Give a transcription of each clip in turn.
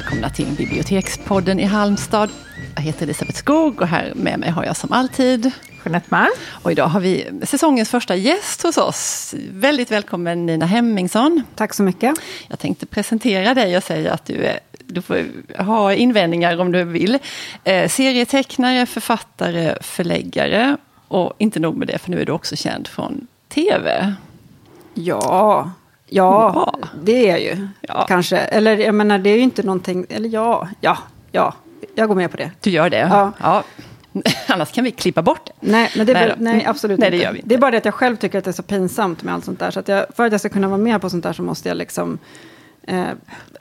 Välkomna till Bibliotekspodden i Halmstad. Jag heter Elisabeth Skog och här med mig har jag som alltid Jeanette Malm. Och idag har vi säsongens första gäst hos oss. Väldigt välkommen Nina Hemmingsson. Tack så mycket. Jag tänkte presentera dig och säga att du är du får ha invändningar om du vill. Eh, serietecknare, författare, förläggare och inte nog med det, för nu är du också känd från tv. Ja, ja, ja. det är jag ju. Ja. Kanske. Eller jag menar, det är ju inte någonting... Eller ja, ja, ja. Jag går med på det. Du gör det? Ja. ja. Annars kan vi klippa bort det. Nej, men det nej, nej absolut nej, inte. Det, gör vi inte. det är bara det att jag själv tycker att det är så pinsamt med allt sånt där. Så att jag, för att jag ska kunna vara med på sånt där så måste jag liksom eh,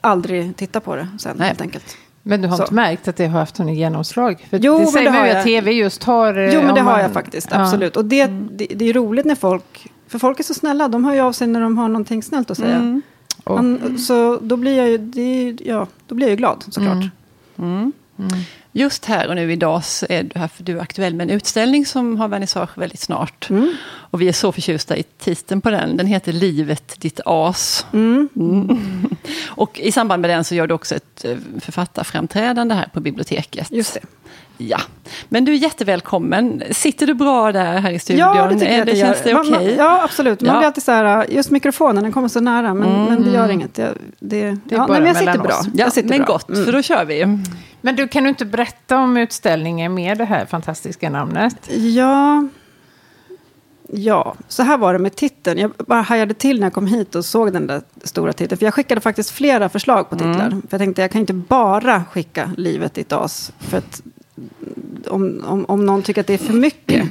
aldrig titta på det sen nej. helt enkelt. Men du har så. inte märkt att det har haft någon genomslag? För jo, det säger men det har ju jag. att tv just har... Jo, men det har jag faktiskt. Absolut. Ja. Och det, det, det, är roligt när folk... För folk är så snälla. De hör ju av sig när de har någonting snällt att säga. Mm. Man, så då blir jag ju, det, ja, då blir jag ju glad såklart. Mm. Mm. Just här och nu idag så är du här för du är aktuell med en utställning som har vernissage väldigt snart. Mm. Och vi är så förtjusta i titeln på den. Den heter Livet ditt as. Mm. Mm. Och i samband med den så gör du också ett eh, författarframträdande här på biblioteket. Just det. Ja, men du är jättevälkommen. Sitter du bra där här i studion? Ja, det tycker jag det, det Känns det okej? Okay? Ja, absolut. Man ja. blir alltid så här, just mikrofonen, den kommer så nära, men, mm. men det gör inget. Jag, det, det ja, nej, men jag sitter bra. Ja, jag sitter men bra. gott, mm. för då kör vi. Men du, kan du inte berätta om utställningen med det här fantastiska namnet? Ja, ja, så här var det med titeln. Jag bara hajade till när jag kom hit och såg den där stora titeln. För jag skickade faktiskt flera förslag på titlar. Mm. För jag tänkte, jag kan inte bara skicka Livet ditt as. För att om, om, om någon tycker att det är för mycket.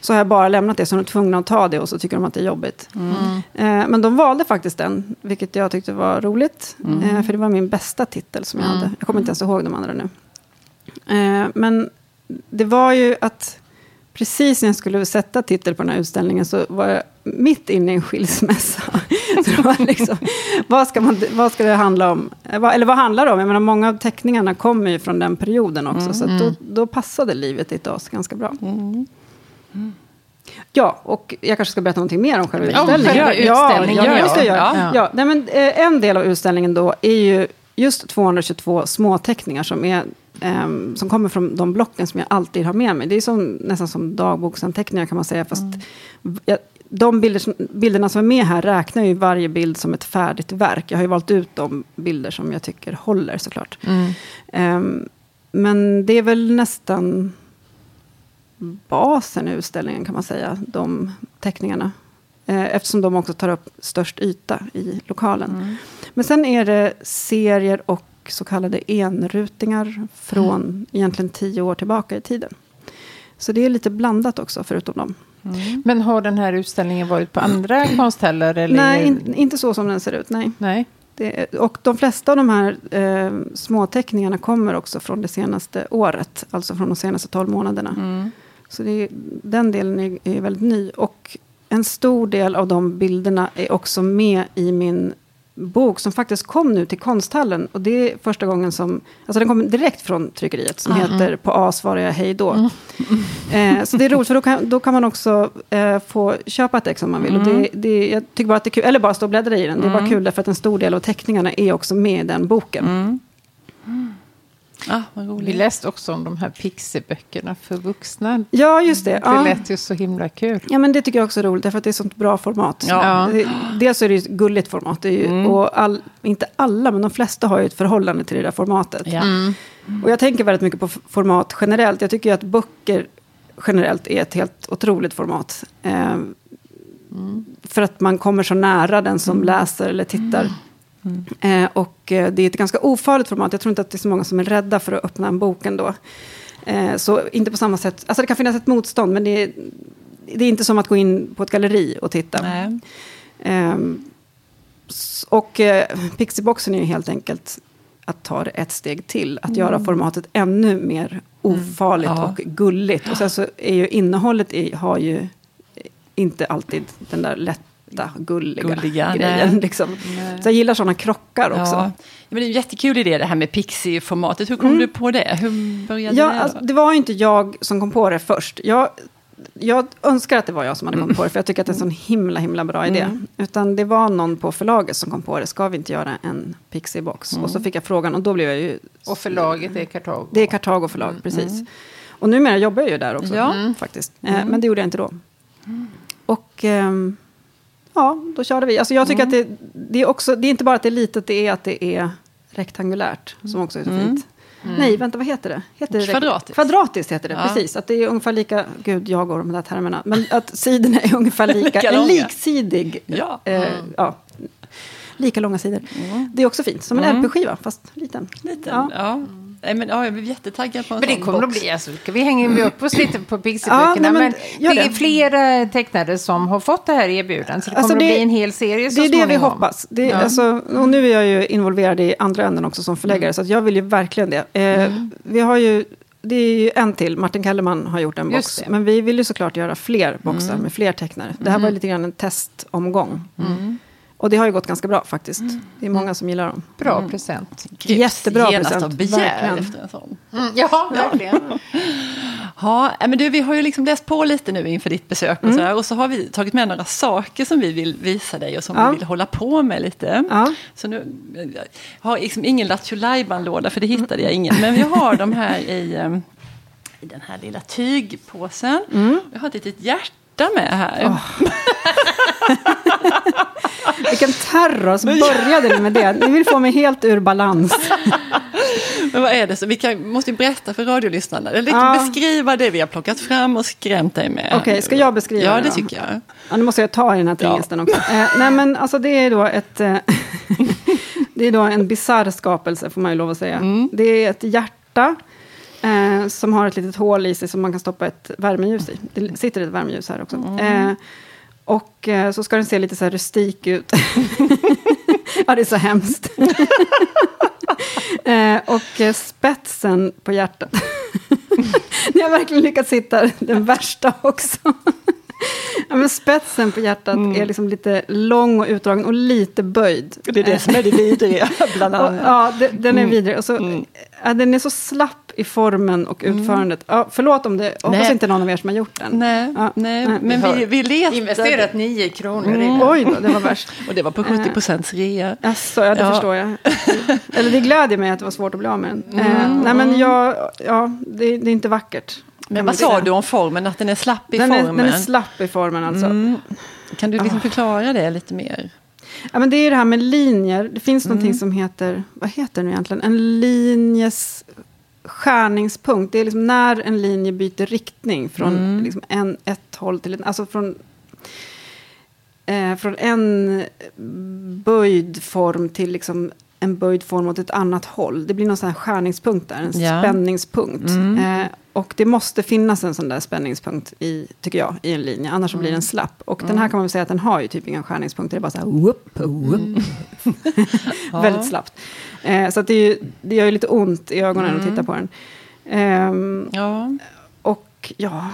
Så har jag bara lämnat det, så de är tvungna att ta det och så tycker de att det är jobbigt. Mm. Eh, men de valde faktiskt den, vilket jag tyckte var roligt. Mm. Eh, för det var min bästa titel som jag hade. Jag kommer inte ens ihåg de andra nu. Eh, men det var ju att precis när jag skulle sätta titel på den här utställningen så var jag mitt inne i en skilsmässa. så det var liksom, vad, ska man, vad ska det handla om? Eller vad handlar det om? Jag menar, många av teckningarna kommer ju från den perioden också. Mm. Så då, då passade livet i oss ganska bra. Mm. Mm. Ja, och jag kanske ska berätta någonting mer om själva utställningen. Själva utställningen, ja, ja, ja, det ska jag göra. Ja. Ja, nej, men, eh, en del av utställningen då är ju just 222 småteckningar som, är, eh, som kommer från de blocken som jag alltid har med mig. Det är som, nästan som dagboksanteckningar kan man säga. Fast Mm. jag, de bilder som, bilderna som är med här räknar ju varje bild som ett färdigt verk. Jag har ju valt ut de bilder som jag tycker håller såklart. Mm. Eh, men det är väl nästan basen i utställningen kan man säga, de teckningarna. Eh, eftersom de också tar upp störst yta i lokalen. Mm. Men sen är det serier och så kallade enrutingar från mm. egentligen tio år tillbaka i tiden. Så det är lite blandat också, förutom dem. Mm. Men har den här utställningen varit på andra konsthallar? Eller? Nej, in, inte så som den ser ut. Nej. nej. Det, och de flesta av de här eh, småteckningarna kommer också från det senaste året. Alltså från de senaste tolv månaderna. Mm. Så det, den delen är, är väldigt ny. Och en stor del av de bilderna är också med i min bok som faktiskt kom nu till konsthallen. Och det är första gången som, alltså den kom direkt från tryckeriet som mm. heter På A svarar jag hej då. Mm. Eh, så det är roligt för då kan, då kan man också eh, få köpa ett ex om man vill. Mm. Och det, det, jag tycker bara att det är kul, eller bara stå och bläddra i den. Det är bara kul därför att en stor del av teckningarna är också med i den boken. Mm. Ah, Vi läste också om de här pixiböckerna för vuxna. Ja, just det. Det ja. lät ju så himla kul. Ja, men det tycker jag också är roligt, därför att det är sånt bra format. Ja. Det, dels är det ju ett gulligt format, det är ju, Mm. och all, inte alla, men de flesta har ju ett förhållande till det där formatet. Ja. Mm. Och jag tänker väldigt mycket på format generellt. Jag tycker ju att böcker generellt är ett helt otroligt format. Eh, För att man kommer så nära den som läser eller tittar. Eh, och eh, det är ett ganska ofarligt format. Jag tror inte att det är så många som är rädda för att öppna en bok ändå. Eh, så inte på samma sätt. Alltså det kan finnas ett motstånd, men det är, det är inte som att gå in på ett galleri och titta. Ehm, s- och eh, Pixieboxen är ju helt enkelt att ta det ett steg till. Att göra formatet ännu mer ofarligt Ja. och gulligt. Och sen så är ju innehållet i, har ju inte alltid den där lätta, gulliga, Gulliga, grejen. nej. Liksom. Så jag gillar sådana krockar också. Ja. Men det är en jättekul idé det här med Pixie-formatet. Hur kom du på det? Hur började Ja, det? alltså, det var ju inte jag som kom på det först. Jag jag önskar att det var jag som hade kommit på det, för jag tycker att det är en sån himla, himla bra idé. Mm. Utan det var någon på förlaget som kom på det, ska vi inte göra en Pixie-box? Och så fick jag frågan, och då blev jag ju... Och förlaget är Kartago. Det är Kartago förlag, precis. Och numera jobbar jag ju där också, Ja. Mm. faktiskt. Eh, Men det gjorde jag inte då. Och ehm, ja, då körde vi. Alltså jag tycker att det, det är också, det är inte bara att det är litet, det är att det är rektangulärt, som också är så fint. Nej, vänta, vad heter det? Heter det Kvadratiskt. Kvadratiskt heter det, Ja. precis. Att det är ungefär lika, gud, jag och de där termerna. Men att sidorna är ungefär lika, Lika en långa. liksidig, Ja. eh, ja, lika långa sidor. Det är också fint, som en LP-skiva, fast liten. Liten. Ja. Ja. Nej, men, ja, jag blev jättetaggad på en Men det kommer box. att bli, alltså, vi hänger ju upp oss lite på Ja, Pixie-böckerna. nej, men men det är flera tecknare som har fått det här erbjudandet. Så det kommer Alltså, att det- bli en hel serie så Det är det vi hoppas. Det är, alltså, och nu är jag ju involverad i andra änden också som förläggare, så att jag vill ju verkligen det. Eh, Vi har ju, det är ju en till, Martin Kellerman har gjort en box. Men vi vill ju såklart göra fler boxar med fler tecknare. Det här var lite grann en testomgång. Och det har ju gått ganska bra faktiskt. Det är många som gillar dem. Bra present. Grips Jättebra genast present, av begär verkligen. efter en sån. Mm, ja, verkligen. Ja, men du, vi har ju liksom läst på lite nu inför ditt besök och, Mm. sådär, och så har vi tagit med några saker som vi vill visa dig och som Ja. vi vill hålla på med lite. Ja. Så nu jag har liksom ingen Lattjo låda för det hittade jag ingen. Men vi har de här i, em, i den här lilla tygpåsen. Mm. Jag har ett litet hjärta med här. Vilken terror, så började ni med det. Ni vill få mig helt ur balans. Men vad är det? Så vi kan, måste ju berätta för radiolyssnarna. Eller liksom Ja. beskriva det vi har plockat fram och skrämt dig med. Okej, ska jag beskriva Ja, det det då? tycker jag. Ja, nu måste jag ta i den här Ja. tingesten också. Eh, nej, men alltså det är då ett... Eh, det är då en bisarr skapelse, får man ju lov att säga. Mm. Det är ett hjärta eh, som har ett litet hål i sig som man kan stoppa ett värmeljus i. Det sitter ett värmeljus här också. Mm. Eh, och eh, så ska den se lite så här rustik ut. ja, det är så hemskt. eh, och eh, spetsen på hjärtat. Ni har verkligen lyckats hitta den värsta också. Ja, men spetsen på hjärtat är liksom lite lång och utdragen och lite böjd. Mm. Det är det som är det vidriga, bland Och, annat. ja, det, den är vidrig. Och så, Mm. ja, den är så slapp i formen och utförandet. Ja, förlåt om det, hoppas Nej. inte någon av er som har gjort den. Nej, Ja, nej, men vi, vi letade. Investerat nio kronor i Mm. den. Oj då, det var värst. Och det var på 70 procents rea. Jaså, ja det Ja. förstår jag. Eller det glädjer mig att det var svårt att bli av med den. Mm. Eh, nej men jag, ja, det, det är inte vackert. Men vad sa du om formen? Att den är slapp i Den är, formen? den är slapp i formen alltså. Mm. Kan du liksom förklara det lite mer? Ja, men det är det här med linjer. Det finns Mm. någonting som heter, vad heter det nu egentligen? En linjes skärningspunkt. Det är liksom när en linje byter riktning från Mm. liksom en, ett håll till ett Alltså från, eh, från en böjd form till liksom en böjd form åt ett annat håll. Det blir någon sån här skärningspunkt där, en Ja. spänningspunkt. Mm. Eh, och det måste finnas en sån där spänningspunkt i, tycker jag, i en linje. Annars så blir den slapp. Och den här kan man väl säga att den har ju typ inga skärningspunkter. Det är bara så här, whoop, whoop. Ja. Väldigt slappt. Eh, så det, är ju, det gör ju lite ont i ögonen att titta på den. Ehm, Ja. och ja,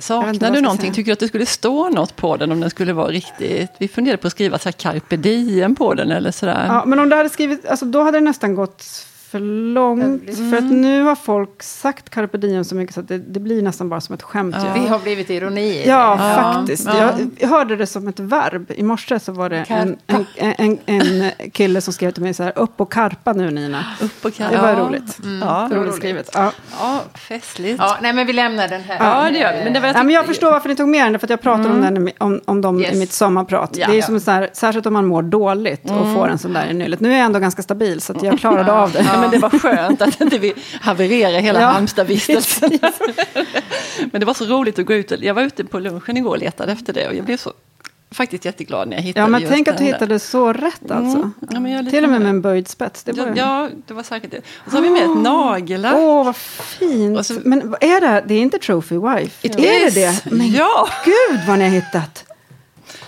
Saknar du någonting? Tycker du att det skulle stå något på den om den skulle vara riktigt... Vi funderade på att skriva så här carpe diem på den eller sådär. ja, men om du hade skrivit, alltså då hade det nästan gått för långt. För att nu har folk sagt carpe diem så mycket så att det, det blir nästan bara som ett skämt. Ja. Det har blivit ironi i Ja, det. faktiskt. ja. Jag, jag hörde det som ett verb. I morse så var det en, Karpa. en, en, en kille som skrev till mig så här, upp och karpa nu Nina. Upp och Det var ja. roligt. Ja, Roligt roligt. skrivet. Ja. Ja, festligt. Ja, nej, men vi lämnar den här. Ja, det gör vi. Men det var, Ja, men jag förstår varför ni tog med den, för att jag pratade om, den, om, om dem Yes. i mitt sommarprat. Ja. det är Ja. som sån här, särskilt om man mår dåligt och får en sån där i nyllet. Nu är jag ändå ganska stabil, så att jag klarade av det. Men det var skönt att inte vi havererade hela Ja. Halmstadvistelsen. men det var så roligt att gå ut. Jag var ute på lunchen igår och letade efter det och jag blev så faktiskt jätteglad när jag hittade Ja, men tänk att du den där. hittade så rätt alltså. Mm. Ja, men jag Till och med med en böjd spets. Det var Ja, ja, det var säkert det. Och så har vi med ett nagellack. Åh, vad fint. Så- Men är det? Det är inte Trophy Wife? It är is. det det? Men Ja! gud vad ni har hittat.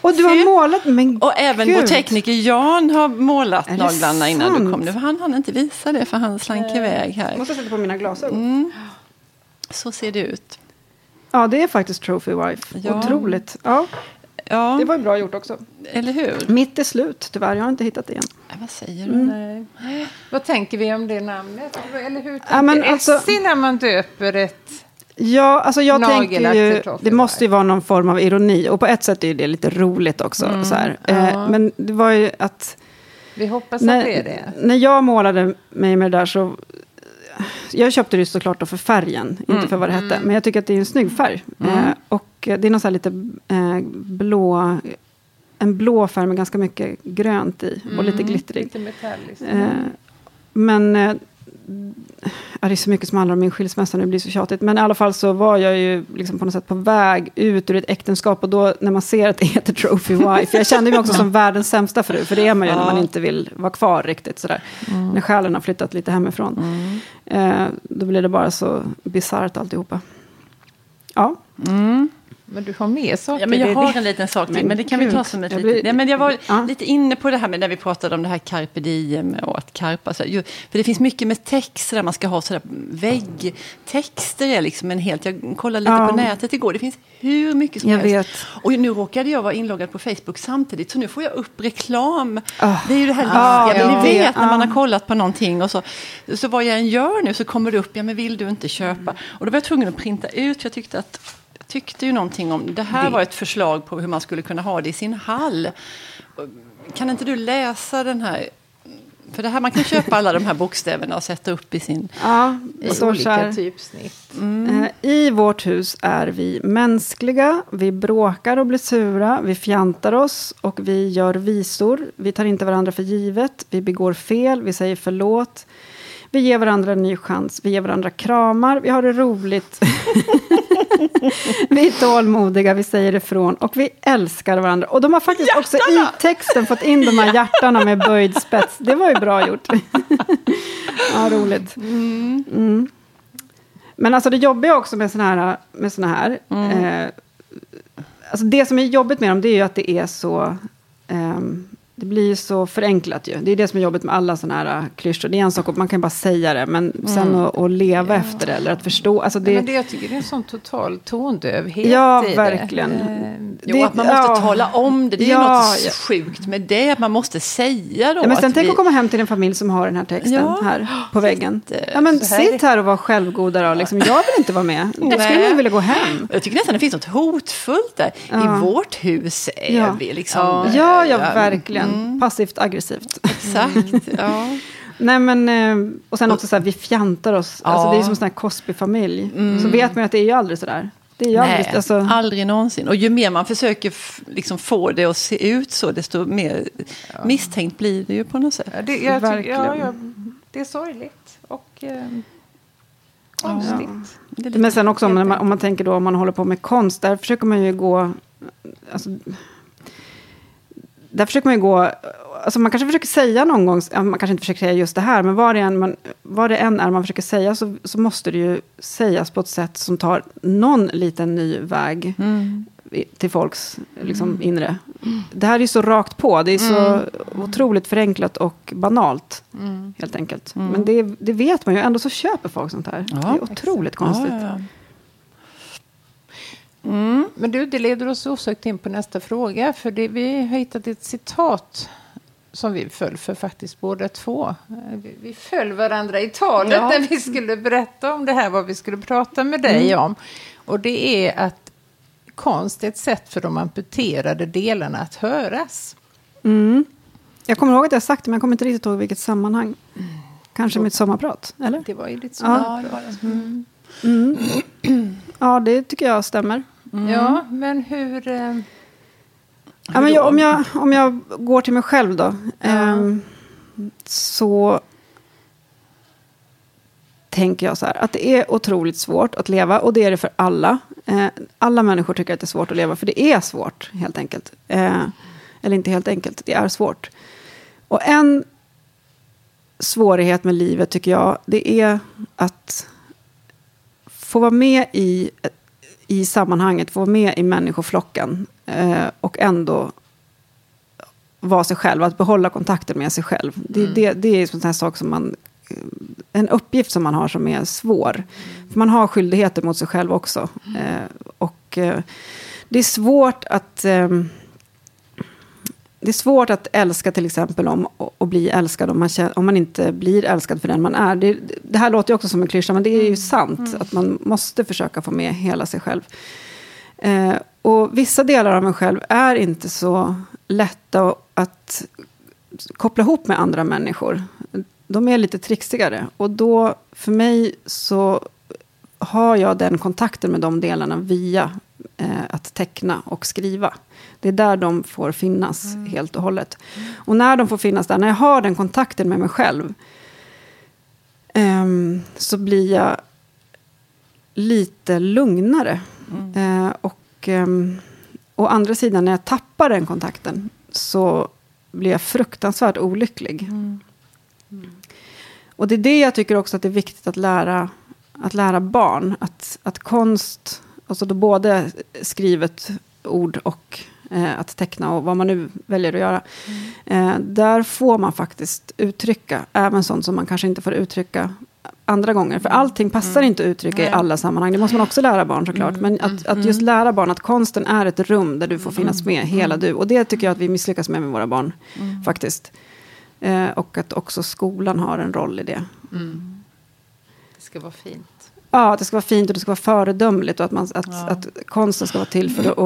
Och du har målat, men Och även gud. vår tekniker Jan har målat naglarna innan du sant? kom. Nu, Han hann inte visa det för han slank iväg Jag här. måste sätta på mina glasögon. Mm. Så ser det ut. Ja, det är faktiskt Trophy Wife. Ja. Otroligt. Ja, Ja, det var ju bra gjort också. eller hur? Mitt är slut, tyvärr. Jag har inte hittat det igen. Ja, Vad säger du? Mm. Vad tänker vi om det namnet? Eller hur tänker Ja, men alltså- Essie när man döper ett... Ja, alltså jag tänker ju, det måste ju vara någon form av ironi. Och på ett sätt är det lite roligt också. så här. ja. Eh, men det var ju att Vi hoppas när, att det är det. när jag målade mig med det där så... Jag köpte det såklart då för färgen, inte för vad det hette. Men jag tycker att det är en snygg färg. Eh, och det är någon så här lite eh, blå... En blå färg med ganska mycket grönt i. Och lite glittrig. Lite metalliskt. Eh, men eh, ja, det är så mycket som handlar om min skilsmässa nu, det blir så tjatigt. Men i alla fall så var jag ju liksom på något sätt på väg ut ur ett äktenskap. Och då när man ser att det heter Trophy Wife. Jag kände mig också som världens sämsta fru. För det är man ju när man inte vill vara kvar riktigt sådär. När själen har flyttat lite hemifrån. Eh, då blir det bara så bisarrt alltihopa. Ja, Men du har mer saker. Ja, men jag har det. en liten sak till, Men men det kan vi ta som ett jag litet... blir- Ja, men jag var Ja. lite inne på det här med när vi pratade om det här carpe diem och att karpa. Så, ju, för det finns mycket med text där man ska ha sådär väggtexter är liksom en helt... Jag kollade lite Ja. på nätet igår, det finns hur mycket som Jag helst. vet. Och nu råkade jag vara inloggad på Facebook samtidigt, så nu får jag upp reklam. Ah. Det är ju det här Ah, listiga, ja. ni vet när man Ah. har kollat på någonting och så, så vad jag än gör nu så kommer det upp, ja men vill du inte köpa? Och då var jag tvungen att printa ut, för jag tyckte att tyckte ju någonting om, det här Det. var ett förslag på hur man skulle kunna ha det i sin hall. Kan inte du läsa den här? För det här, man kan köpa alla de här bokstäverna och sätta upp i sin... ja I här. olika typsnitt. Eh, I vårt hus är vi mänskliga, vi bråkar och blir sura, vi fjantar oss och vi gör visor. Vi tar inte varandra för givet, vi begår fel, vi säger förlåt. Vi ger varandra en ny chans, vi ger varandra kramar, vi har det roligt. vi är tålmodiga, vi säger ifrån och vi älskar varandra. Och de har faktiskt också i texten fått in de här hjärtarna med böjd spets. Det var ju bra gjort. ja, roligt. Mm. Men alltså det jobbiga också med såna här, med såna här eh, alltså det som är jobbigt med dem det är ju att det är så, ehm, det blir ju så förenklat ju. Det är det som är jobbigt med alla såna här klyschor. Det är en sak att man kan bara säga det, men sen att, att leva efter det eller att förstå. Alltså Det, men det, jag tycker det är en sån total tondövhet Ja, i verkligen. det. Eh, Jo, Det- att man måste ja. tala om det. Det är ju Ja, något ja. sjukt med det. Att man måste säga då. Ja, men sen att tänk vi- att komma hem till en familj som har den här texten Ja, här på väggen. Ja, men här är sitt här och var självgoda då. Liksom, jag vill inte vara med. Jag skulle nog vilja gå hem. Jag tycker nästan det finns något hotfullt där. Ja. I vårt hus är Ja. vi liksom... Ja, ja, ja, verkligen. Passivt aggressivt. Exakt. Ja. Nej, men, eh, och sen också så här, vi fjantar oss. Alltså, Ja. Mm. det är som en sån här Cosby-familj. Så vet man ju att det är ju aldrig så där. Det är ju Nej, aldrig, alltså, aldrig någonsin. Och ju mer man försöker liksom få det att se ut så, desto mer misstänkt blir det ju på något sätt. Ja, det, jag tycker, ja, Verkligen. ja, det är sorgligt och eh, konstigt. Det är lite- Men sen också om man, om man tänker då om man håller på med konst, där försöker man ju gå... Alltså, där försöker man ju gå... Alltså man kanske försöker säga någon gång, man kanske inte försöker säga just det här, men vad det än, man, vad det än är man försöker säga så, så måste det ju sägas på ett sätt som tar någon liten ny väg Mm. till folks liksom, inre. Det här är ju så rakt på, det är så otroligt förenklat och banalt, helt enkelt. Men det, det vet man ju, ändå så köper folk sånt här. Ja, det är otroligt konstigt. Ja, ja, ja. Men du, det leder oss osökt in på nästa fråga. För det, vi har hittat ett citat som vi föll för faktiskt båda två. Vi, vi föll varandra i talet Ja. när vi skulle berätta om det här, vad vi skulle prata med dig om. Och det är att konst är ett sätt för de amputerade delarna att höras. Mm. Jag kommer ihåg att jag sagt det, men jag kommer inte riktigt ihåg vilket sammanhang. Kanske mitt sommarprat, eller? Det var ju lite så. Ja, det var det. Mm. Ja, det tycker jag stämmer. Ja, men hur... Eh, Ja, men jag, om, jag, om jag går till mig själv då. ehm, så tänker jag så här. Att det är otroligt svårt att leva. Och det är det för alla. Eh, alla människor tycker att det är svårt att leva. För det är svårt, helt enkelt. Eh, eller inte helt enkelt, det är svårt. Och en svårighet med livet tycker jag. Det är att få vara med i, i sammanhanget. Få vara med i människoflocken. Eh, och ändå vara sig själv, att behålla kontakten med sig själv. Det, det, det är en sån sak som man... eh, En uppgift som man har som är svår. För man har skyldigheter mot sig själv också. Eh, och eh, det är svårt att... ehm, det är svårt att älska till exempel om, och, bli älskad om man, känner, om man inte blir älskad för den man är. Det, det här låter ju också som en klyscha, men det är ju sant. Att man måste försöka få med hela sig själv. Eh, och vissa delar av en själv är inte så lätta att koppla ihop med andra människor. De är lite trixigare. Och då, för mig, så har jag den kontakten med de delarna via eh, att teckna och skriva. Det är där de får finnas helt och hållet. Och när de får finnas där, när jag har den kontakten med mig själv, ehm, så blir jag lite lugnare. Eh, och um, å andra sidan, när jag tappar den kontakten, så blir jag fruktansvärt olycklig. Och det är det jag tycker också att det är viktigt att lära, att lära barn. Att, att konst, alltså då både skrivet ord och eh, att teckna och vad man nu väljer att göra. Eh, där får man faktiskt uttrycka även sånt som man kanske inte får uttrycka andra gånger. För allting passar inte att uttrycka i alla sammanhang. Det måste man också lära barn såklart. Men att, att just lära barn att konsten är ett rum där du får finnas med, hela du. Och det tycker jag att vi misslyckas med med våra barn. Faktiskt. Eh, och att också skolan har en roll i det. Det ska vara fint. Ja, att det ska vara fint och det ska vara föredömligt. Och att, man, att, att konsten ska vara till för att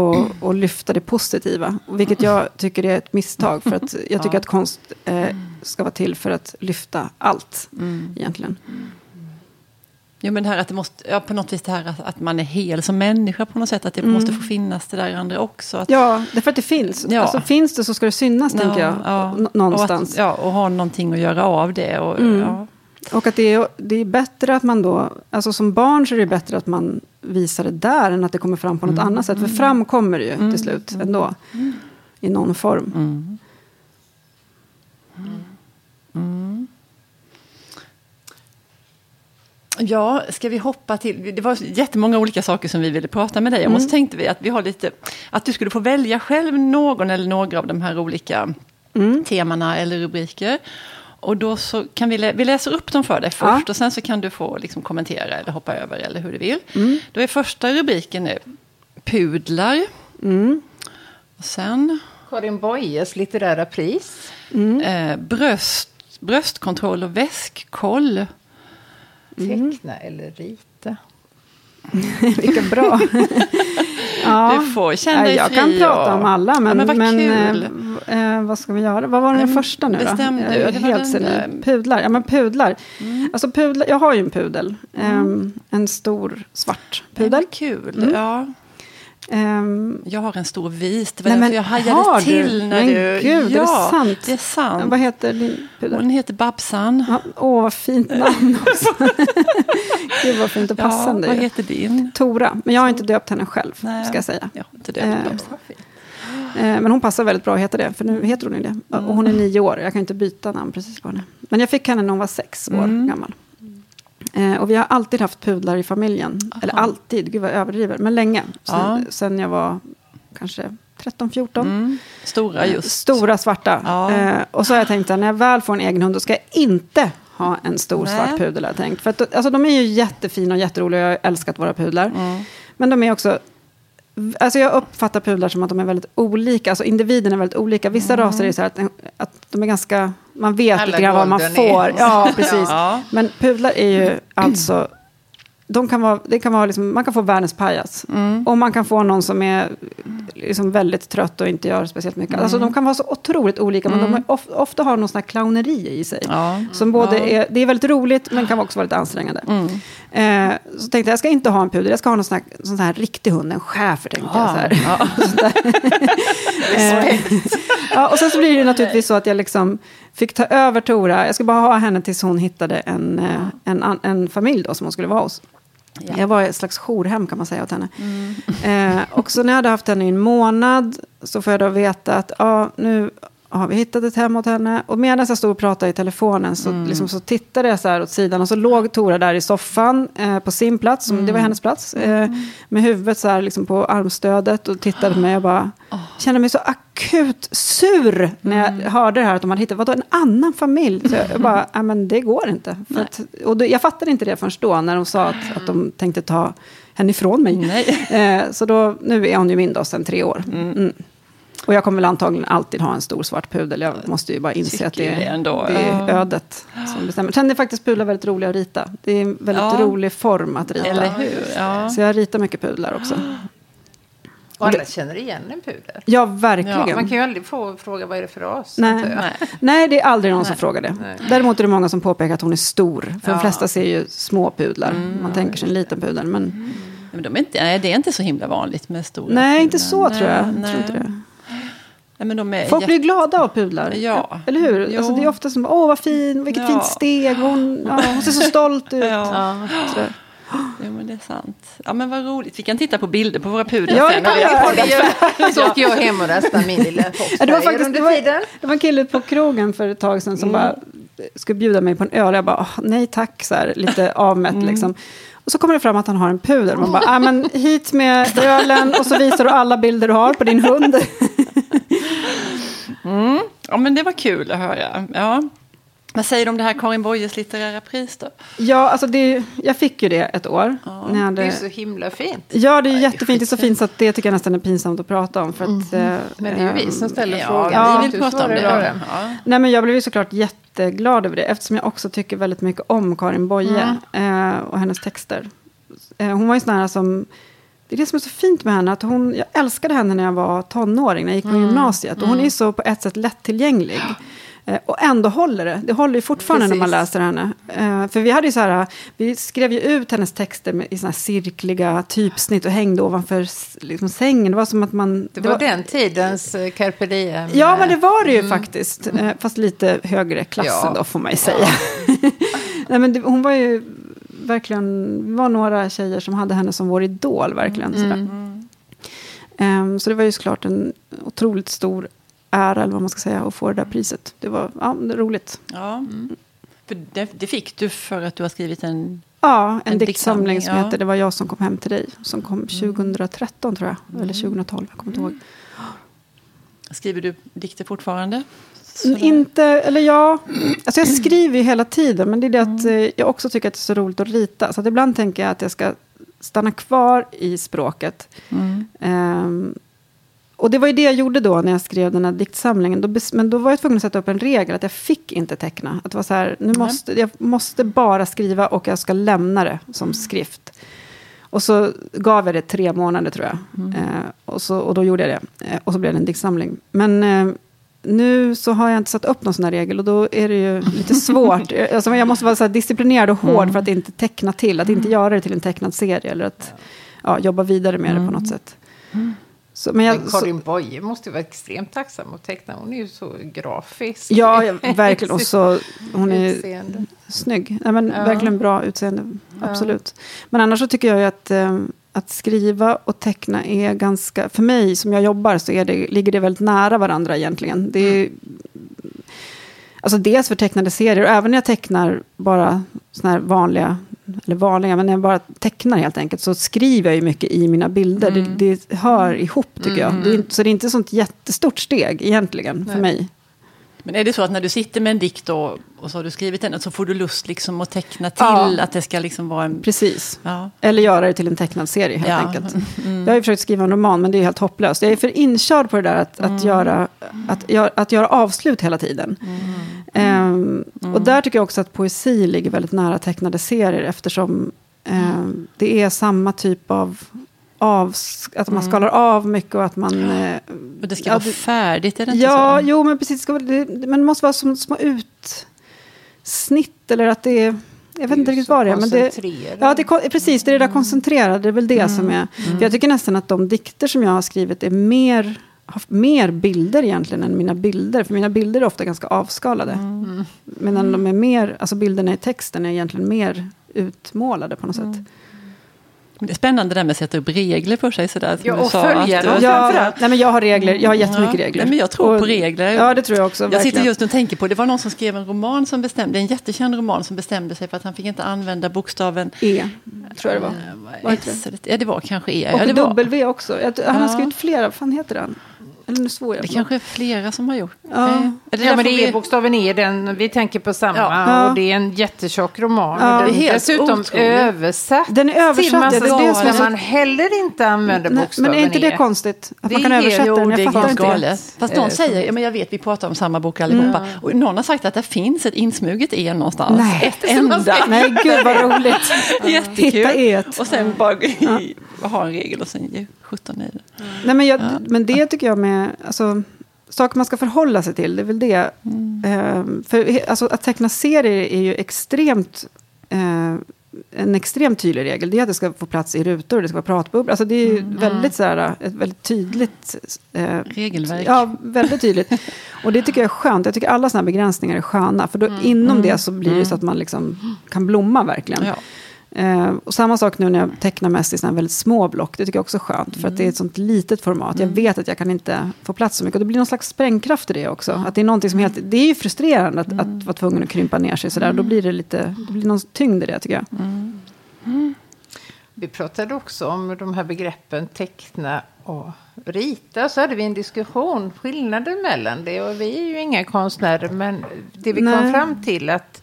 och, lyfta det positiva. Vilket jag tycker är ett misstag. För att jag tycker att konst eh, ska vara till för att lyfta allt. Egentligen. Jo, men det här att det måste, ja, på något vis det här att, att man är hel som människa på något sätt. Att det måste få finnas det där andra också. Att, Ja, därför att det finns. Ja. Alltså, finns det så ska det synas, tänker jag. N- någonstans. Och att, ja, och ha någonting att göra av det. Och, ja. Och att det är, det är bättre att man då, alltså som barn så är det bättre att man visar det där än att det kommer fram på något annat sätt. För fram kommer det ju till slut ändå. I någon form. Ja, ska vi hoppa till... Det var jättemånga olika saker som vi ville prata med dig om. Och så tänkte vi att vi har lite... Att du skulle få välja själv någon eller några av de här olika temana eller rubriker. Och då så kan vi, lä- vi läser upp dem för dig först Ja. och sen så kan du få liksom kommentera eller hoppa över eller hur du vill. Då är första rubriken nu pudlar. Och sen Karin Boyes litterära pris. eh, bröst, bröstkontroll och väskkoll. Teckna eller rita. Vilka bra. ja. Du får känna dig jag fri. kan prata om alla, men, ja, men vad men eh, eh, vad ska vi göra? Vad var den men första nu då? bestäm Jag du. är Det var helt där- Mm. Pudlar, ja men pudlar. Alltså pudlar, jag har ju en pudel. Ehm, en stor svart pudel. kul. Ja, Ehm, jag har en stor vis. Det var Nej, men jag hajade har du? till när Men du... gud, är det ja, sant? Det är sant. vad heter din pudel? Hon heter Babsan. Ja, Åh, vad fint namn också. Gud vad fint och passande. Ja, vad heter din? Tora, men jag har inte döpt henne själv, Nej. ska jag säga. Ja, inte. Eh, Babsan. Eh, Men hon passar väldigt bra att heta det, för nu heter hon ju det. Och hon är nio år, jag kan inte byta namn precis på henne. Men jag fick henne när hon var sex år Mm. gammal. Eh, och vi har alltid haft pudlar i familjen. Eller alltid, gud vad jag överdriver. Men länge. Ja. Sen, sen jag var kanske 13-14. Mm. Stora just. Stora svarta. Ja. Eh, och så har jag tänkt att när jag väl får en egen hund, då ska jag inte ha en stor Nej. svart pudel. Jag tänkt. För att, alltså, de är ju jättefina och jätteroliga, jag har älskat våra pudlar. Mm. Men de är också... Alltså jag uppfattar pudlar som att de är väldigt olika, alltså individen är väldigt olika. Vissa Mm. raser är så här att, att de är ganska, man vet Alla lite grann vad man får. Ja, precis. Ja. Men pudlar är ju alltså, de kan vara, det kan vara liksom, man kan få världens pajas. Mm. Och man kan få någon som är liksom väldigt trött och inte gör speciellt mycket. Alltså de kan vara så otroligt olika, men de har of, ofta har någon sån clowneri i sig. Mm. Ja. Som både är, det är väldigt roligt, men kan också vara lite ansträngande. Mm. Eh, så tänkte jag, jag ska inte ha en pudel, jag ska ha någon sån här, sån här riktig hund, en schäfer tänkte jag. Så här. Ja. Eh, ja, och sen så blir det naturligtvis så att jag liksom fick ta över Tora. Jag skulle bara ha henne tills hon hittade en, eh, en, an- en familj då som hon skulle vara hos. Ja. Jag var ett slags jourhem kan man säga åt henne. Eh, och så när jag hade haft henne i en månad så får jag då veta att ja, nu har vi hittat ett hem åt henne. Och medan jag stod och pratade i telefonen så, liksom, så tittade jag så här åt sidan och så låg Tora där i soffan eh, på sin plats, som, det var hennes plats, eh, med huvudet så här liksom på armstödet och tittade på mig och bara kände mig så akut sur när jag hörde det här att de hade hittat, vadå en annan familj? Så jag bara, nej men det går inte. Att, och då, jag fattade inte det förrän då när de sa att, att de tänkte ta henne ifrån mig. Eh, så då, nu är hon ju min då sedan tre år. Mm. Och jag kommer väl antagligen alltid ha en stor svart pudel. Jag måste ju bara inse att det det är, ändå, det är ödet som bestämmer. Sen är faktiskt pudlar väldigt roliga att rita. Det är en väldigt Ja. rolig form att rita. Eller hur? Ja. Så jag ritar mycket pudlar också. Och alla känner igen en pudel. Ja, verkligen. Ja, Man kan ju aldrig få fråga vad är det för ras. Nej. Nej. Nej, det är aldrig någon som Nej. frågar det. Nej. Däremot är det många som påpekar att hon är stor. För de Ja. flesta ser ju små pudlar. Mm. Man tänker sig en liten pudel. Men Men de är inte, nej, det är inte så himla vanligt med stora nej, inte pudlar. så tror jag. Nej, jag tror inte det. Nej, men de är Folk jätte- blir glada av pudlar. Ja. Eller hur? Alltså, det är ofta som, åh vad fin, vilket Ja. fint steg. Hon, ja, hon ser så stolt ut. Ja. Jo, men det är sant. Ja, men vad roligt. Vi kan titta på bilder på våra pudlar Ja, sen. det kan poddat. Så åker jag hem och rastar min lilla Ja, det, var faktiskt, det, var, det var en kille på krogen för ett tag sedan som Mm. bara skulle bjuda mig på en öl. Jag bara, "Åh, nej tack, så här, lite avmätt Mm. liksom. Och så kommer det fram att han har en pudel. Man bara, ah, men hit med ölen och så visar du alla bilder du har på din hund. Ja, men det var kul att höra. Ja. Vad säger du om det här Karin Boyes litterära pris då? Ja, alltså det, jag fick ju det ett år. Ja. När jag Det är hade, så himla fint. ja, det är är jättefint. Det är så fint så att det tycker jag nästan är pinsamt att prata om. För att, eh, Men det är ju vi som ställer Ja, frågan. Ja. vi vill prata om det. Ja. Nej, men jag blev ju såklart jätteglad över det, eftersom jag också tycker väldigt mycket om Karin Boye eh, och hennes texter. Eh, hon var ju sån här som... Det är det som är så fint med henne, att hon, jag älskade henne när jag var tonåring, när jag gick på gymnasiet. Och hon är ju så på ett sätt lättillgänglig. Eh, och ändå håller det. Det håller ju fortfarande när man Precis. läser henne. Eh, för vi hade ju så här, vi skrev ju ut hennes texter med, i såna cirkliga typsnitt och hängde ovanför liksom, sängen. Det var som att man... Det var den tidens eh, carpe diem. Ja, men det var det ju faktiskt. Eh, Fast lite högre klassen Ja. då, får man ju säga. Nej, men det, hon var ju verkligen... Vi var några tjejer som hade henne som vår idol, verkligen. Sådär. Ehm, så det var ju såklart en otroligt stor ära, eller vad man ska säga, att få det där priset. Det var ja, det roligt. Ja. För det, det fick du för att du har skrivit en... Ja, en, En diktsamling diktsamling, som ja. heter Det var jag som kom hem till dig. Som kom 2013 tror jag. Eller 2012, jag kommer inte ihåg. Skriver du dikter fortfarande? Sådär. Inte, eller ja, alltså jag skriver ju hela tiden, men det är det att Mm. eh, jag också tycker att det är så roligt att rita. Så att ibland tänker jag att jag ska stanna kvar i språket. Mm. Ehm, och det var ju det jag gjorde då när jag skrev den här diktsamlingen. Då men då var jag tvungen att sätta upp en regel att jag fick inte teckna. Att det var så här, nu måste, jag måste bara skriva och jag ska lämna det som skrift. Och så gav jag det tre månader tror jag. Eh, och, så, och då gjorde jag det. Eh, och så blev det en diktsamling. Men eh, nu så har jag inte satt upp någon sån här regel och då är det ju lite svårt. Alltså, jag måste vara så disciplinerad och hård för att inte teckna till. Att inte göra det till en tecknad serie. Eller att ja, jobba vidare med det på något sätt. Så, men jag, Men Karin Boye måste ju vara extremt tacksam att teckna. Hon är ju så grafisk. ja, ja, verkligen. Och så, hon är Utseende. snygg. Nej, men Ja. Verkligen bra utseende. Absolut. Men annars så tycker jag ju att, eh, att skriva och teckna är ganska... För mig som jag jobbar så är det, ligger det väldigt nära varandra egentligen. Det är, Alltså dels för tecknade serier och även när jag tecknar bara såna här vanliga, eller vanliga, men när jag bara tecknar helt enkelt så skriver jag ju mycket i mina bilder. Det, det hör ihop tycker jag. Det är, så det är inte ett sånt jättestort steg egentligen för Nej. mig. Men är det så att när du sitter med en dikt och, och så har du skrivit den så får du lust liksom att teckna till Ja. att det ska liksom vara en... Precis. Ja. Eller göra det till en tecknad serie helt Ja. enkelt. Jag har ju försökt skriva en roman men det är helt hopplöst. Jag är för inkörd på det där att, att, göra, att, att göra avslut hela tiden. Ehm, Och där tycker jag också att poesi ligger väldigt nära tecknade serier eftersom ehm, det är samma typ av av, att man skalar av mycket och att man... eh, Och det ska ja, vara färdigt, är det inte Ja, så? jo men precis. det Ska, det, men det måste vara som små utsnitt eller att det är... Jag vet inte riktigt vad det är. Men det, Ja, det, precis. Det är det där koncentrerade. Det är väl det som är... För jag tycker nästan att de dikter som jag har skrivit är mer, har mer bilder egentligen än mina bilder. För mina bilder är ofta ganska avskalade. Medan de är mer, alltså bilderna i texten är egentligen mer utmålade på något sätt. Det är spännande det där med att sätta upp regler för sig sådär. som Ja, du och sa, följa att, dem. Ja, nej, men jag har regler. Jag har jättemycket Ja, regler. nej, men jag tror Och- på regler. Ja, det tror jag också. Jag sitter verkligen. just nu och tänker på, det var någon som skrev en roman som bestämde, en jättekänd roman som bestämde sig för att han fick inte använda bokstaven E, tror jag det var. Eh, S, eller- Ja, det var kanske E. Och ja, det var. W också. Jag, han har skrivit flera, vad fan heter den? Eller nu svor jag. Det kanske är flera som har gjort. Ja. Eh, är det Ja, men det är vi- bokstaven E, den, vi tänker på samma. Ja. Och det är en jättetjock roman. Ja. den Det är dessutom otroligt. översatt. Den är översatt, till massa ja, det är det som så- man heller inte använder Nej, bokstaven men är inte det E. konstigt? Att Det man kan är- översätta Jo, den? det Jag fattar helt inte det. galet. Fast Eh, säger, ja, men jag vet, vi pratar om samma bok allihopa. Mm. Och någon har sagt att det finns ett insmuget E någonstans. Nej. Ett enda. Nej, gud vad roligt. Jättekul. Hitta et. Och sen bara ha en regel och sen ge 17 i det. Nej, men, jag, men det tycker jag med... Alltså, saker man ska förhålla sig till, det är väl det. Ehm, för alltså, att teckna serier är ju extremt... eh, en extremt tydlig regel. Det är att det ska få plats i rutor, det ska vara pratbubblor. Alltså, det är ju väldigt, så här, ett väldigt tydligt... eh, Regelverk. Ja, väldigt tydligt. Och det tycker jag är skönt. Jag tycker alla sådana här begränsningar är sköna. För då, inom det så blir det så att man liksom kan blomma verkligen. Ja. Eh, och samma sak nu när jag tecknar mest i såna väldigt små block. Det tycker jag också är skönt. För att det är ett sånt litet format. Jag vet att jag kan inte få plats så mycket. Och det blir någon slags sprängkraft i det också. Att det är någonting som helt... Det är ju frustrerande att, att vara tvungen att krympa ner sig sådär. Då blir det lite... Det blir någon tyngd i det tycker jag. Vi pratade också om de här begreppen teckna och rita. Så hade vi en diskussion, skillnaden mellan det. Och vi är ju inga konstnärer, men det vi kom Nej. fram till att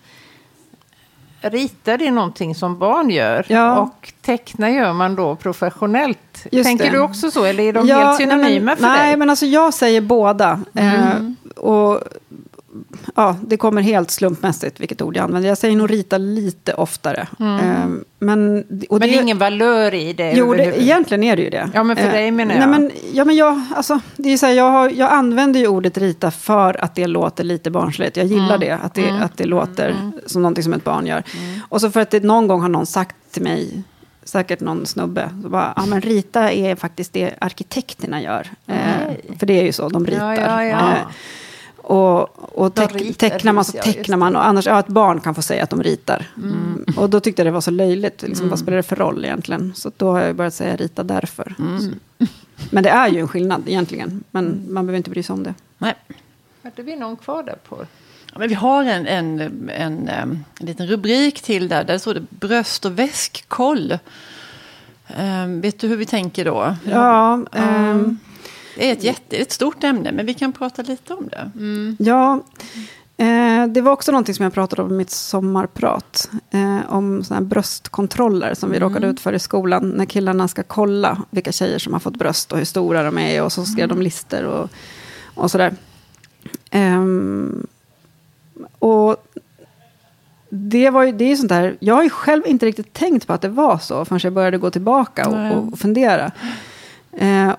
rita det är någonting som barn gör. Ja. Och teckna gör man då professionellt. Just Tänker det. du också så? Eller är de Ja, helt synonyma nej, men, för Nej, dig? men alltså jag säger båda. Eh, och ja, det kommer helt slumpmässigt vilket ord jag använder. Jag säger nog rita lite oftare. Eh, men, och Men det ingen valör i det? Jo, det, egentligen är det ju det. Ja, men för Eh, dig menar Nej, jag. men, ja, men jag, alltså, det är så här, jag, har, jag använder ju ordet rita för att det låter lite barnsligt. Jag Mm. gillar det, att det, att det låter som någonting som ett barn gör. Mm. Och så för att det någon gång har någon sagt till mig, säkert någon snubbe, så bara, ja men rita är faktiskt det arkitekterna gör. Eh, för det är ju så, de ritar. ja, ja. Eh, och och teck, ritar, tecknar man så tecknar man. Och annars, ja, ett barn kan få säga att de ritar. Mm. Och då tyckte jag det var så löjligt. Liksom, Vad spelar det för roll egentligen? Så då har jag börjat säga rita därför. Mm. Men det är ju en skillnad egentligen. Men man behöver inte bry sig om det. Nej. Hade vi någon kvar där på? Ja, Men vi har en, en, en, em, en liten rubrik till där. Där står det bröst och väskkoll. Ehm, vet du hur vi tänker då? Ja, ehm, Det är ett, jätte, ett stort ämne, men vi kan prata lite om det. ja eh, det var också någonting som jag pratade om i mitt sommarprat. Eh, om såna bröstkontroller som vi råkade ut för i skolan. När killarna ska kolla vilka tjejer som har fått bröst och hur stora de är. Och så skrev de listor och, och sådär. Ehm, och det, var ju, det är ju sånt där, jag har ju själv inte riktigt tänkt på att det var så förrän jag började gå tillbaka och, och fundera. Eh,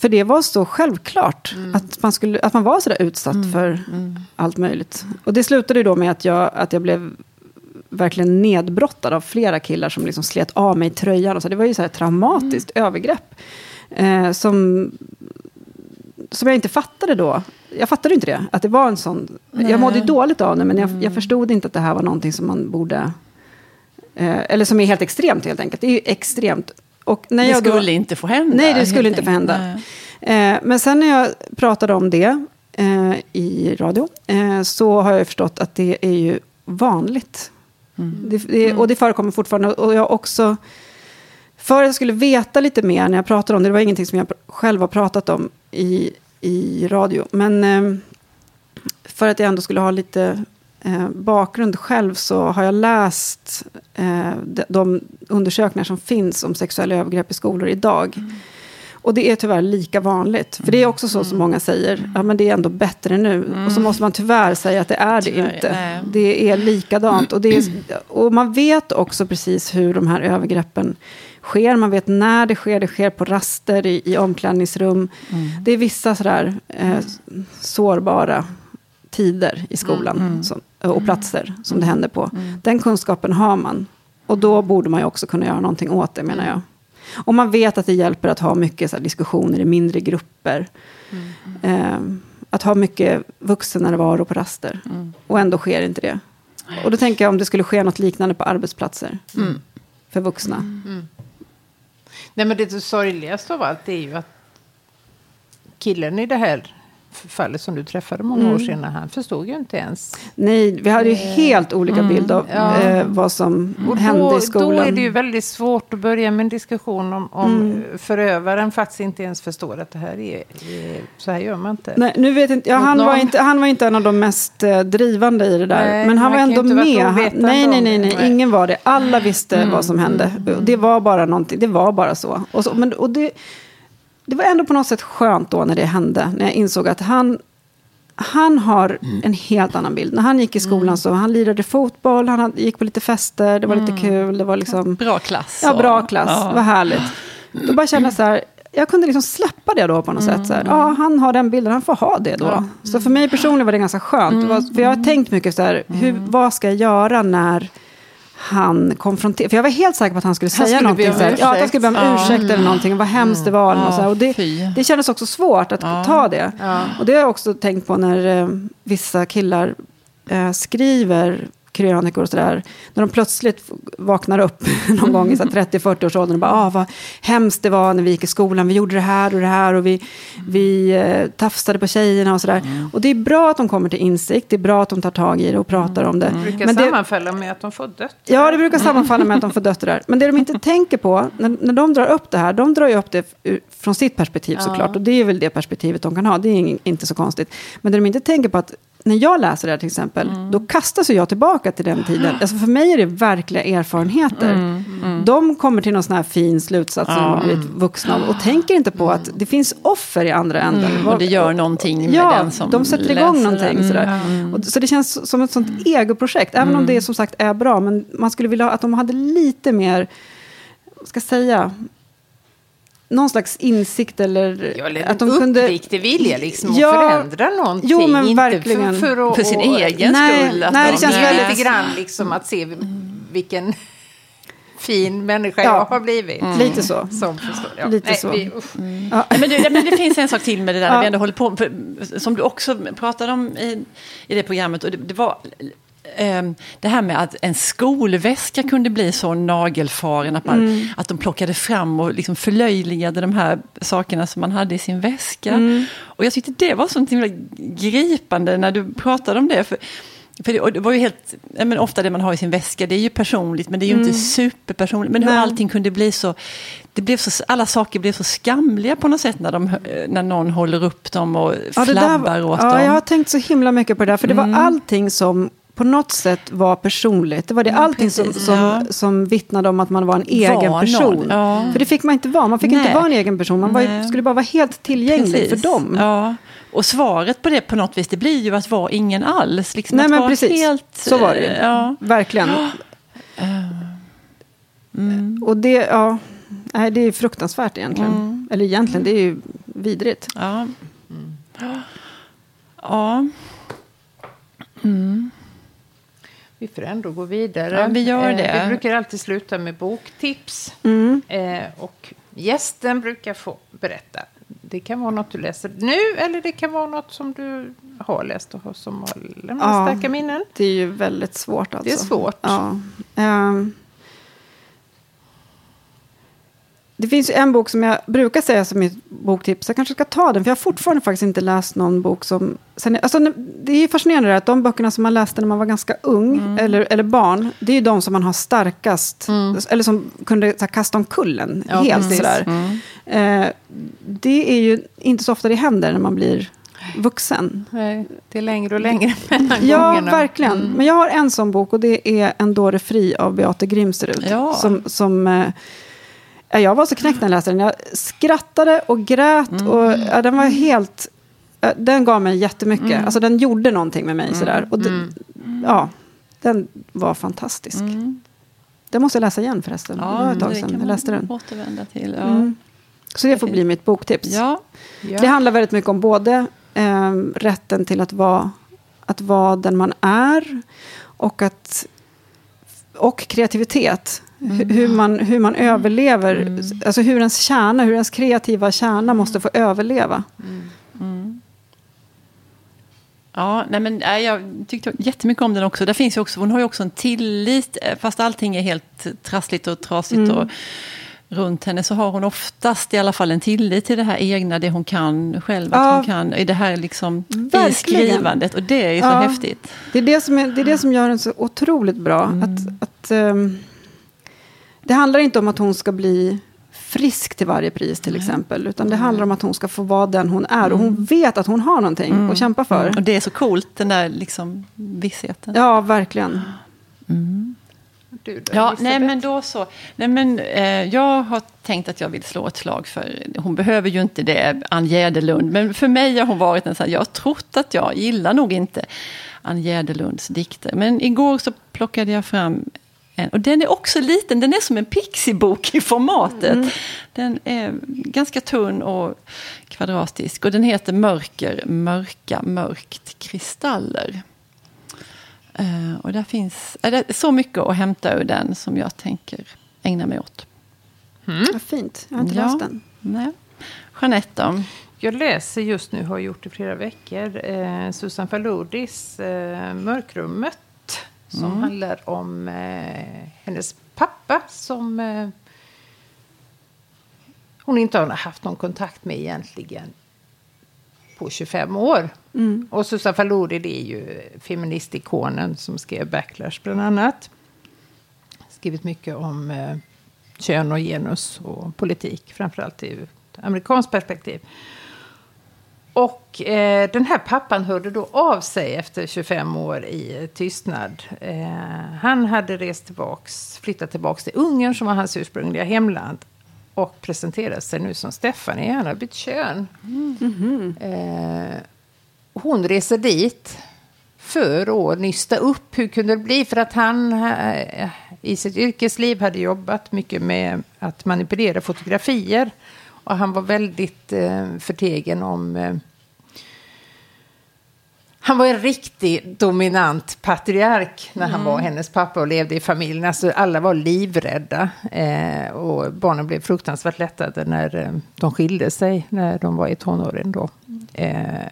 för det var så självklart att, man skulle, att man var så där utsatt för allt möjligt. Och det slutade ju då med att jag, att jag blev verkligen nedbrottad av flera killar som liksom slet av mig tröjan. Och så. Det var ju så här traumatiskt övergrepp. Eh, som, som jag inte fattade då. Jag fattade inte det, att det var en sån... Jag mådde ju dåligt av det, men jag, jag förstod inte att det här var någonting som man borde... Eh, eller som är helt extremt helt enkelt. Det är ju extremt. Och när Det jag då- skulle inte få hända. Nej, det skulle inte få hända. Eh, men sen när jag pratade om det eh, i radio eh, så har jag förstått att det är ju vanligt. Det, det, och det förekommer fortfarande. Och jag också, för att jag skulle veta lite mer när jag pratade om det, det var ingenting som jag själv har pratat om i, i radio, men eh, för att jag ändå skulle ha lite eh, bakgrund själv så har jag läst eh, de, de undersökningar som finns om sexuella övergrepp i skolor idag. Och det är tyvärr lika vanligt. För det är också så som många säger, ja men det är ändå bättre nu. Och så måste man tyvärr säga att det är det Tyvärr, inte. nej. Det är likadant. Och, det är, och man vet också precis hur de här övergreppen sker. Man vet när det sker. Det sker på raster, i, i omklädningsrum. Det är vissa sådär eh, sårbara tider i skolan som, och platser som det händer på. Den kunskapen har man. Och då borde man ju också kunna göra någonting åt det menar jag. Och man vet att det hjälper att ha mycket så här, diskussioner i mindre grupper. Eh, att ha mycket vuxennärvaro på raster. Och ändå sker inte det. Och då tänker jag om det skulle ske något liknande på arbetsplatser. För vuxna. Nej, men det sorgligaste av allt är ju att killen i det här fallet som du träffade många Mm. år senare, han förstod ju inte ens. Nej, vi hade ju helt olika bild av Ja. eh, vad som Och hände då, i skolan. då är det ju väldigt svårt att börja med en diskussion om, om Mm. förövaren faktiskt inte ens förstår att det här är, så här gör man inte. Nej, nu vet inte, ja, han, var inte, han var inte en av de mest eh, drivande i det där. Nej, men han var ändå med. Han, nej, nej, nej, nej, Nej. ingen var det. Alla visste Mm. vad som hände. Och Det var bara någonting, det var bara så. Och, så, men, och det, det var ändå på något sätt skönt då när det hände. När jag insåg att han, han har en helt annan bild. När han gick i skolan så han lirade fotboll, han gick på lite fester, det var lite kul, det var liksom... Bra klass. Ja, bra klass. Ja. Vad härligt. Då bara kände jag så här, jag kunde liksom släppa det då på något sätt. Så här, ja, han har den bilden, han får ha det då. Så för mig personligen var det ganska skönt. Det var, för jag har tänkt mycket så här, hur, vad ska jag göra när han konfronterar... För jag var helt säker på att han skulle Han säga skulle någonting. Så här, ja, att han skulle be om Ja. ursäkt eller någonting. Vad hemskt det var. något så här. Och det, fy. det kändes också svårt att Ja. ta det. Ja. Och det har jag också tänkt på när eh, vissa killar eh, skriver krönikor och sådär. När de plötsligt vaknar upp någon gång i så här 30-40-årsåldern och bara, ah, vad hemskt det var när vi gick i skolan. Vi gjorde det här och det här och vi, vi eh, tafsade på tjejerna och sådär. Och det är bra att de kommer till insikt. Det är bra att de tar tag i det och pratar om det. Det brukar Men det, sammanfalla med att de får dött. Ja, det brukar sammanfalla med att de får döttrar. Men det de inte tänker på, när, när de drar upp det här, de drar ju upp det från sitt perspektiv såklart. Och det är väl det perspektivet de kan ha, det är inte så konstigt. Men det de inte tänker på att när jag läser det här till exempel, då kastas jag tillbaka till den tiden. Alltså för mig är det verkliga erfarenheter. De kommer till någon sån här fin slutsats när de har blivit vuxna och, och tänker inte på att det finns offer i andra änden. Och det gör någonting med Ja, den som de sätter läser igång den. någonting. Mm. Sådär. Och, så det känns som ett sånt egoprojekt, även om det som sagt är bra. Men man skulle vilja att de hade lite mer, vad ska jag säga, någon slags insikt eller... Ja, eller att de en kunde... uppriktig vilja liksom Ja, att förändra någonting. jo, men inte verkligen. För, för, att, För sin egen Nej, skull. att nej, det de- känns väldigt- lite grann liksom att se vilken fin människa Ja. jag har blivit. Lite så. Som förstår. Ja. Lite Nej, så. Vi, usch. Ja. Men, det, men det finns en sak till med det där Ja. vi ändå håller på. För, som du också pratade om i, i det programmet. Och det, det var det här med att en skolväska kunde bli så nagelfaren. Att, man, Mm. att de plockade fram och liksom förlöjligade de här sakerna som man hade i sin väska. Mm. Och jag tyckte det var så himla gripande när du pratade om det. För, för det, det var ju helt, ja, men ofta det man har i sin väska, det är ju personligt men det är ju inte superpersonligt. Men hur Mm. Nej. allting kunde bli så, det blev så, alla saker blev så skamliga på något sätt när, de, när någon håller upp dem och Ja, det där, flabbar åt ja, dem. jag har tänkt så himla mycket på det där. För det var allting som på något sätt var personligt. Det var det allting som, som, Ja. som vittnade om att man var en egen någon, person. ja. För det fick man inte vara. Man fick Nej. inte vara en egen person. Man var, skulle bara vara helt tillgänglig Precis. för dem. Och svaret på det på något vis, det blir ju att vara ingen alls. Liksom Nej, men precis. Helt, Så var det ju. eh, Ja. Verkligen. Och det, ja, det är fruktansvärt egentligen. Eller egentligen, det är ju vidrigt. Ja. Ja. Vi får ändå gå vidare. Ja, vi gör Eh, det. Vi brukar alltid sluta med boktips. Mm. Eh, och gästen brukar få berätta. Det kan vara något du läser nu eller det kan vara något som du har läst och som har lämnat Ja. starka minnen. Det är ju väldigt svårt alltså. Det är svårt. Ja. Ehm. Det finns ju en bok som jag brukar säga som mitt boktips. Jag kanske ska ta den, för jag har fortfarande faktiskt inte läst någon bok som... Sen, alltså, det är fascinerande det att de böckerna som man läste när man var ganska ung, Mm. eller, eller barn, det är ju de som man har starkast, eller som kunde så här, kasta omkull en Ja, helt precis. sådär. Eh, det är ju inte så ofta det händer när man blir vuxen. Nej, det är längre och längre mellan Ja, gångerna. verkligen. Men jag har en sån bok och det är En dåre fri av Beate Grimsterud. Ja. Som, som, eh, jag var så knäckt när jag läste den. Jag skrattade och grät och ja, den var helt... ja, Den gav mig jättemycket. Alltså den gjorde någonting med mig sådär. Och det, ja, den var fantastisk. Den måste jag läsa igen förresten. det var ett tag sedan jag läste den. återvända till. Ja. Mm. Så det får bli mitt boktips. Ja. Ja. Det handlar väldigt mycket om både eh, rätten till att vara, att vara den man är och, att, och kreativitet. Hu- Hur man, hur man överlever, alltså hur ens kärna, hur ens kreativa kärna måste få överleva. Ja, nej men, jag tyckte jättemycket om den också. Där finns ju också. Hon har ju också en tillit, eh, fast allting är helt trassligt och trasigt. Och, runt henne så har hon oftast i alla fall en tillit till det här egna, det hon kan själv, Ja. att hon kan i det här liksom i skrivandet. Och det är ju så Ja. häftigt. Det är det som, är, det är det som gör den så otroligt bra. Att, att, ehm, det handlar inte om att hon ska bli frisk till varje pris till exempel. Utan det handlar om att hon ska få vara den hon är. Och hon vet att hon har någonting att kämpa för. Och det är så coolt, den där liksom vissheten. Ja, verkligen. Du då, Ja, Elisabeth? nej men då så. Nej, men, eh, jag har tänkt att jag vill slå ett slag för, hon behöver ju inte det, Ann Jäderlund, men för mig har hon varit en sån här, jag har trott att jag gillar nog inte Ann Jäderlunds dikter. Men igår så plockade jag fram och den är också liten, den är som en pixibok i formatet. Den är ganska tunn och kvadratisk och den heter Mörker, mörka, mörkt, kristaller. Eh, och där finns är det så mycket att hämta ur den som jag tänker ägna mig åt. Vad fint. Jag har inte Ja. läst den. Nej. Jeanette då? Jag läser just nu, har gjort i flera veckor, eh, Susan Faludis eh, Mörkrummet. Som handlar om eh, hennes pappa som eh, hon inte har haft någon kontakt med egentligen på 25 år. Och Susan Faludi det är ju feministikonen som skrev Backlash bland annat. Skrivit mycket om eh, kön och genus och politik, framförallt i ett amerikanskt perspektiv. Och eh, den här pappan hörde då av sig efter 25 år i tystnad. Eh, han hade rest tillbaks, flyttat tillbaks till Ungern som var hans ursprungliga hemland. Och presenterade sig nu som Stephanie, han har bytt kön. Eh, hon reser dit för att nysta upp hur kunde det bli. För att han eh, i sitt yrkesliv hade jobbat mycket med att manipulera fotografier. Och han var väldigt eh, förtegen om... Eh, han var en riktig dominant patriark när han var hennes pappa och levde i familjen. Alltså, alla var livrädda. Eh, och barnen blev fruktansvärt lättade när eh, de skilde sig, när de var i tonåren. Då. Eh,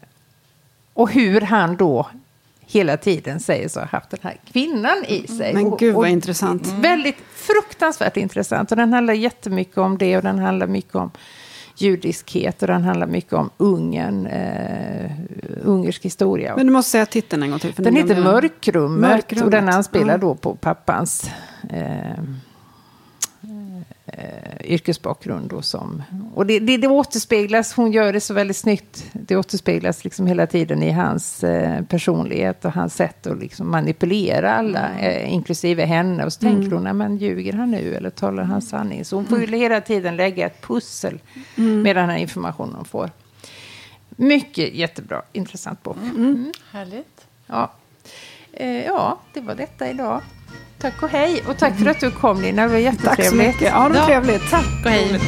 och hur han då hela tiden säger sig ha haft den här kvinnan i sig. Men och, gud vad och intressant. Väldigt fruktansvärt intressant. Och den handlar jättemycket om det och den handlar mycket om judiskhet och den handlar mycket om Ungern, eh, ungersk historia. Men du måste säga titeln en gång till. För den heter. Mörkrummet, Mörkrummet, och den anspelar ja. då på pappans eh, eh, yrkesbakgrund. Då som, och det, det, det återspeglas, hon gör det så väldigt snyggt, det återspeglas liksom hela tiden i hans eh, personlighet och hans sätt att liksom manipulera alla, eh, inklusive henne. Och så tänker hon, "Nej, men ljuger han nu eller talar han sanning? Så hon får ju hela tiden lägga ett pussel med den här informationen hon får. Mycket jättebra, intressant bok. Mm. Härligt. Ja. Eh, ja, det var detta idag. Tack och hej. Och tack för att du kom Lina, det var Tack så jättetrevligt. mycket. Ja, det var Ja. trevligt. Tack och hej.